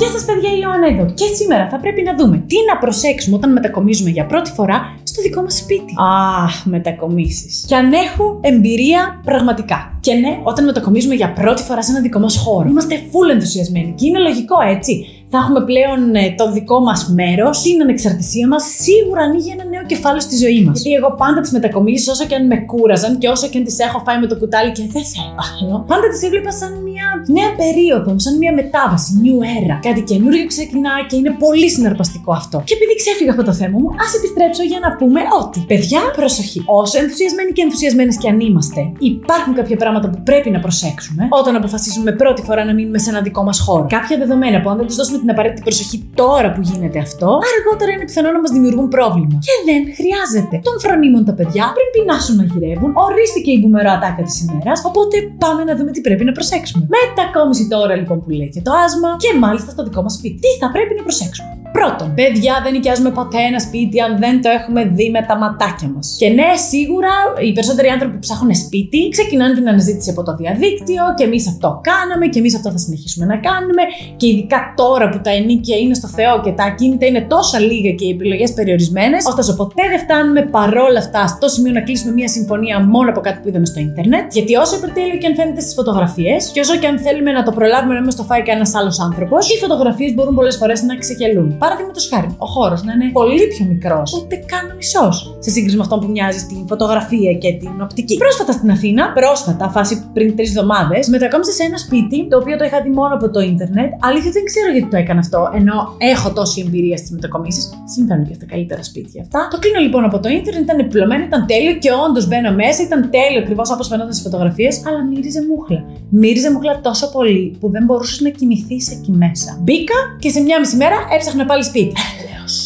Γεια σας, παιδιά, η Ιωάννα εδώ. Και σήμερα θα πρέπει να δούμε τι να προσέξουμε όταν μετακομίζουμε για πρώτη φορά στο δικό μας σπίτι. Αχ, μετακομίσεις. Και αν έχω εμπειρία πραγματικά. Και ναι, όταν μετακομίζουμε για πρώτη φορά σε ένα δικό μας χώρο, είμαστε full ενθουσιασμένοι. Και είναι λογικό έτσι θα έχουμε πλέον ε, το δικό μας μέρος, την ανεξαρτησία μας, σίγουρα ανοίγει ένα νέο κεφάλαιο στη ζωή μας. Γιατί εγώ πάντα τις μετακομίσει, όσο και αν με κούραζαν και όσο και αν τις έχω φάει με το κουτάλι και δεν θέλω άλλο, πάντα τις έβλεπα σαν μια νέα περίοδο, σαν μια μετάβαση, new era. Κάτι καινούριο ξεκινάει και είναι πολύ συναρπαστικό αυτό. Και επειδή ξέφυγα από το θέμα μου, ας επιστρέψω για να πούμε ότι, παιδιά, προσοχή. Όσο ενθουσιασμένοι και ενθουσιασμένες κι αν είμαστε, υπάρχουν κάποια πράγματα που πρέπει να προσέξουμε όταν αποφασίσουμε πρώτη φορά να μείνουμε σε ένα δικό μας χώρο. Κάποια δεδομένα που αν δεν τους δώσουμε την απαραίτητη προσοχή τώρα που γίνεται αυτό, αργότερα είναι πιθανό να μας δημιουργούν πρόβλημα. Και δεν χρειάζεται. Των φρονίμων τα παιδιά πριν πεινάσουν να γυρεύουν, ορίστηκε η μπουμερό ατάκα της ημέρας, οπότε πάμε να δούμε τι πρέπει να προσέξουμε. Μετακόμιση τώρα λοιπόν που λέει και το άσμα και μάλιστα στο δικό μας σπίτι. Τι θα πρέπει να προσέξουμε; Πρώτον, παιδιά, δεν νοικιάζουμε ποτέ ένα σπίτι αν δεν το έχουμε δει με τα ματάκια μας. Και ναι, σίγουρα οι περισσότεροι άνθρωποι που ψάχνουν σπίτι ξεκινάνε την αναζήτηση από το διαδίκτυο και εμείς αυτό κάναμε και εμείς αυτό θα συνεχίσουμε να κάνουμε. Και ειδικά τώρα που τα ενίκια είναι στο Θεό και τα ακίνητα είναι τόσα λίγα και οι επιλογές περιορισμένες, ωστόσο ποτέ δεν φτάνουμε παρόλα αυτά στο σημείο να κλείσουμε μια συμφωνία μόνο από κάτι που είδαμε στο Ιντερνετ. Γιατί όσο υπερτέλειο και αν φαίνεται στις φωτογραφίες, και όσο και αν θέλουμε να το προλάβουμε να μας το φάει κανένας άλλος άνθρωπος, οι φωτογραφίες μπορούν πολλές φορές να ξεγελούν. Παραδείγματο χάρη, ο χώρος να είναι πολύ πιο μικρός, ούτε καν ο μισός, σε σύγκριση με αυτό που μοιάζει στην φωτογραφία και την οπτική. Πρόσφατα στην Αθήνα, πρόσφατα, φάση πριν τρεις εβδομάδες, μετακόμισα σε ένα σπίτι το οποίο το είχα δει μόνο από το Ιντερνετ. Αλήθεια δεν ξέρω γιατί το έκανα αυτό, ενώ έχω τόση εμπειρία στις μετακομίσεις. Συμβαίνουν και στα καλύτερα σπίτια αυτά. Το κλείνω λοιπόν από το Ιντερνετ, ήταν επιπλωμένο, ήταν τέλειο και όντως μπαίνω μέσα, ήταν τέλειο ακριβώς όπως φαινόταν στις φωτογραφίες, αλλά μύριζε μούχλα. Μύριζε μούχλα τόσο πολύ που δεν μπορούσες να κοιμηθείς εκεί μέσα. Μπήκα και σε μια μισή μέρα έψαχνα πάλι σπίτι.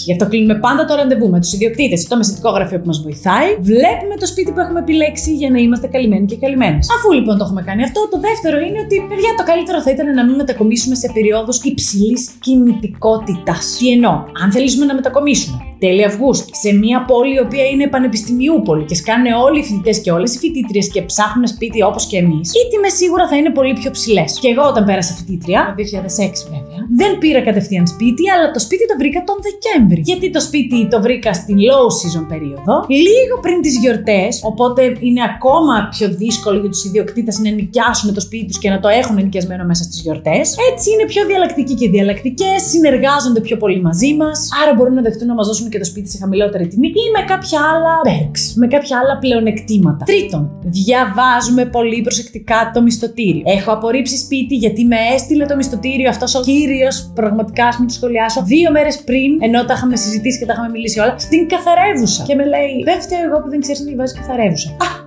Γι' αυτό κλείνουμε πάντα το ραντεβού με τους ιδιοκτήτες ή το μεσητικό γραφείο που μας βοηθάει. Βλέπουμε το σπίτι που έχουμε επιλέξει για να είμαστε καλυμμένοι και καλυμμένες. Αφού λοιπόν το έχουμε κάνει αυτό, το δεύτερο είναι ότι, παιδιά, το καλύτερο θα ήταν να μην μετακομίσουμε σε περιόδους υψηλής κινητικότητας. Τι εννοώ, αν θέλουμε να μετακομίσουμε τέλη Αυγούστου σε μια πόλη η οποία είναι πανεπιστημιούπολη και σκάνε όλοι οι φοιτητές και όλες οι φοιτήτριες και ψάχνουν σπίτι όπως και εμείς, οι τιμές σίγουρα θα είναι πολύ πιο ψηλές. Και εγώ όταν πέρασα φοιτήτρια, το 2006 βέβαια, δεν πήρα κατευθείαν σπίτι, αλλά το σπίτι το βρήκα τον Δεκέμβρη. Γιατί το σπίτι το βρήκα στην low season περίοδο, λίγο πριν τις γιορτές, οπότε είναι ακόμα πιο δύσκολο για τους ιδιοκτήτες να νοικιάσουν το σπίτι τους και να το έχουν νοικιασμένο μέσα στις γιορτές. Έτσι είναι πιο διαλλακτικοί και διαλλακτικές, συνεργάζονται πιο πολύ μαζί μας, άρα μπορούν να δεχτούν να μας δώσουν και το σπίτι σε χαμηλότερη τιμή ή με κάποια άλλα perks, με κάποια άλλα πλεονεκτήματα. Τρίτον, διαβάζουμε πολύ προσεκτικά το μισθωτήριο. Έχω απορρίψει σπίτι γιατί με έστειλε το μισθωτήριο αυτός ο κύριος, πραγματικά, ας μην το σχολιάσω, δύο μέρες πριν, ενώ τα είχαμε συζητήσει και τα είχαμε μιλήσει όλα, στην καθαρεύουσα. Και με λέει, Δεν φταίω εγώ που δεν ξέρεις να διαβάζεις καθαρεύουσα. Α,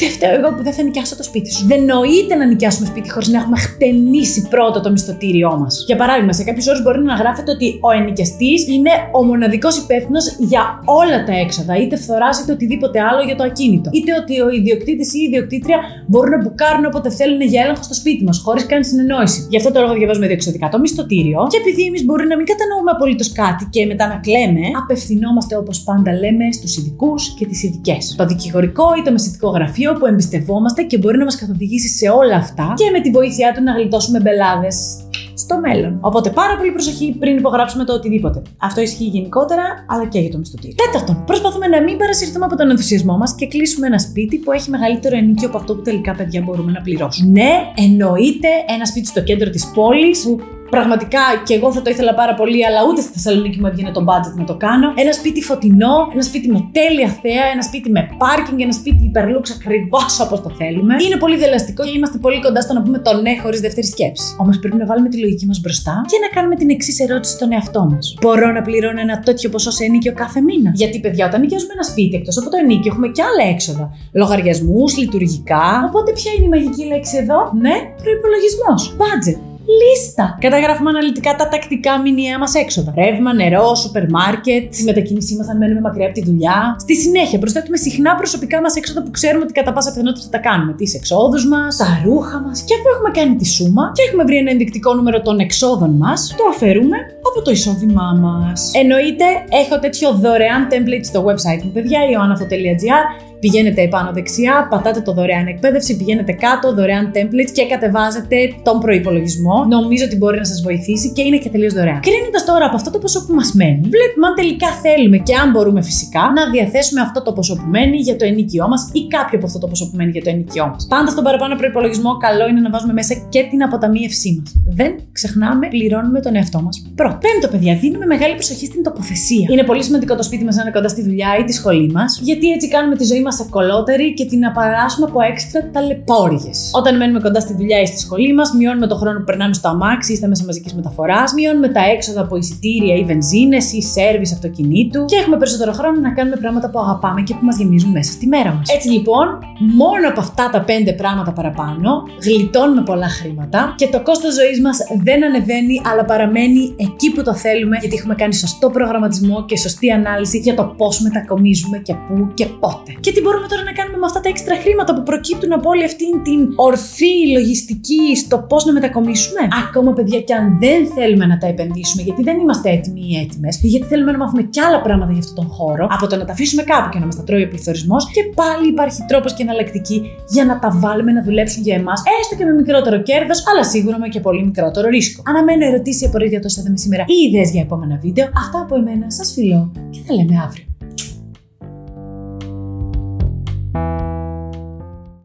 δεν φταίω εγώ που δεν θα νοικιάσω το σπίτι σου. Δεν νοείται να νοικιάσουμε σπίτι χωρίς να έχουμε χτενίσει πρώτα το μισθωτήριό μας. Για παράδειγμα, σε κάποιου όρου μπορεί να γράφεται ότι ο ενοικιαστής είναι ο μοναδικός υπεύθυνος για όλα τα έξοδα, είτε φθοράς είτε οτιδήποτε άλλο για το ακίνητο. Είτε ότι ο ιδιοκτήτης ή η ιδιοκτήτρια μπορούν να μπουκάρουν όποτε θέλουν για έλεγχο στο σπίτι μας, χωρίς καν συνεννόηση. Γι' αυτό το λόγο διαβάζουμε διεξοδικά το μισθωτήριο και επειδή εμείς μπορεί να μην κατανοούμε απολύτως κάτι και μετά να κλαίμε, απευθυνόμαστε όπως πάντα λέμε στους ειδικούς και τις ειδικές. Το δικηγορικό ή το μεσητικό γραφείο που εμπιστευόμαστε και μπορεί να μας καθοδηγήσει σε όλα αυτά και με τη βοήθειά του να γλιτώσουμε μπελάδες στο μέλλον. Οπότε πάρα πολύ προσοχή πριν υπογράψουμε το οτιδήποτε. Αυτό ισχύει γενικότερα, αλλά και για το μισθωτήριο. Τέταρτον, προσπαθούμε να μην παρασυρθούμε από τον ενθουσιασμό μας και κλείσουμε ένα σπίτι που έχει μεγαλύτερο ενίκιο από αυτό που τελικά παιδιά μπορούμε να πληρώσουμε. Ναι, εννοείται ένα σπίτι στο κέντρο της πόλης που Πραγματικά και εγώ θα το ήθελα πάρα πολύ, αλλά ούτε στη Θεσσαλονίκη μου έβγαινε το budget να το κάνω. Ένα σπίτι φωτεινό, ένα σπίτι με τέλεια θέα, ένα σπίτι με πάρκινγκ, ένα σπίτι υπερλούξ ακριβώς όπως το θέλουμε. Είναι πολύ δελαστικό και είμαστε πολύ κοντά στο να πούμε το ναι χωρίς δεύτερη σκέψη. Όμως πρέπει να βάλουμε τη λογική μας μπροστά και να κάνουμε την εξής ερώτηση στον εαυτό μας. Μπορώ να πληρώνω ένα τέτοιο ποσό σε ενίκιο κάθε μήνα; Γιατί, παιδιά, όταν νοικιάζουμε ένα σπίτι εκτός από το ενίκιο έχουμε και άλλα έξοδα. Λογαριασμούς, λειτουργικά. Οπότε ποια είναι η μαγική λέξη εδώ, ναι, προπολογισμό. Budget λίστα. Καταγράφουμε αναλυτικά τα τακτικά μηνιαία μας έξοδα. Ρεύμα, νερό, σούπερ μάρκετ, τη μετακίνησή μας αν μένουμε μακριά από τη δουλειά. Στη συνέχεια προσθέτουμε συχνά προσωπικά μας έξοδα που ξέρουμε ότι κατά πάσα πιθανότητα θα τα κάνουμε. Τις εξόδους μας, τα ρούχα μας. Και αφού έχουμε κάνει τη σούμα και έχουμε βρει ένα ενδεικτικό νούμερο των εξόδων μας, το αφαιρούμε από το εισόδημά μας. Εννοείται, έχω τέτοιο δωρεάν template στο website μου, παιδιά, ioannafo.gr Πηγαίνετε επάνω δεξιά, πατάτε το δωρεάν εκπαίδευση, πηγαίνετε κάτω, δωρεάν templates και κατεβάζετε τον προπολογισμό. Νομίζω ότι μπορεί να σας βοηθήσει και είναι και τελείως δωρεάν. Κρίνοντας τώρα από αυτό το ποσό που μας μένει, βλέπουμε αν τελικά θέλουμε και αν μπορούμε φυσικά να διαθέσουμε αυτό το ποσό που μένει για το ενίκιό μας ή κάποιο από αυτό το ποσό που μένει για το ενίκιό μας. Πάντα στον παραπάνω προπολογισμό, καλό είναι να βάζουμε μέσα και την αποταμίευσή μας. Δεν ξεχνάμε, πληρώνουμε τον εαυτό μας πρώτα. Πέμπτο, παιδιά, δίνουμε μεγάλη προσοχή στην τοποθεσία. Είναι πολύ σημαντικό το σπίτι μας να είναι κοντά στη δουλειά ή τη σχολή μας, γιατί έτσι κάνουμε τη ζωή μας ευκολότερη και την απαράσουμε από έξτρα ταλαιπώριε. Όταν μένουμε κοντά στη δουλειά ή στη σχολή μας, μειώνουμε το χρόνο που περνάμε στο αμάξι ή στα μέσα μαζικής μεταφοράς, μειώνουμε τα έξοδα από εισιτήρια ή βενζίνες ή σερβι αυτοκινήτου και έχουμε περισσότερο χρόνο να κάνουμε πράγματα που αγαπάμε και που μας γεμίζουν μέσα στη μέρα μας. Έτσι λοιπόν, μόνο από αυτά τα πέντε πράγματα παραπάνω, γλιτώνουμε πολλά χρήματα και το κόστος ζωής μας δεν ανεβαίνει, αλλά παραμένει εκεί που το θέλουμε, γιατί έχουμε κάνει σωστό προγραμματισμό και σωστή ανάλυση για το πώς μετακομίζουμε και πού και πότε. Και τι μπορούμε τώρα να κάνουμε με αυτά τα έξτρα χρήματα που προκύπτουν από όλη αυτή την ορθή λογιστική στο πώς να μετακομίσουμε; Ακόμα, παιδιά, και αν δεν θέλουμε να τα επενδύσουμε, γιατί δεν είμαστε έτοιμοι ή έτοιμες, γιατί θέλουμε να μάθουμε κι άλλα πράγματα για αυτόν τον χώρο, από το να τα αφήσουμε κάπου και να μας τα τρώει ο πληθωρισμός, και πάλι υπάρχει τρόπος και εναλλακτική για να τα βάλουμε να δουλέψουν για εμάς, έστω και με μικρότερο κέρδος, αλλά σίγουρα με και πολύ μικρότερο ρίσκο. Αναμένω ερωτήσεις ή απορίε για το είδαμε σήμερα ή ιδέες για επόμενα βίντεο. Αυτά από εμένα σας φιλώ και θα λέμε αύριο.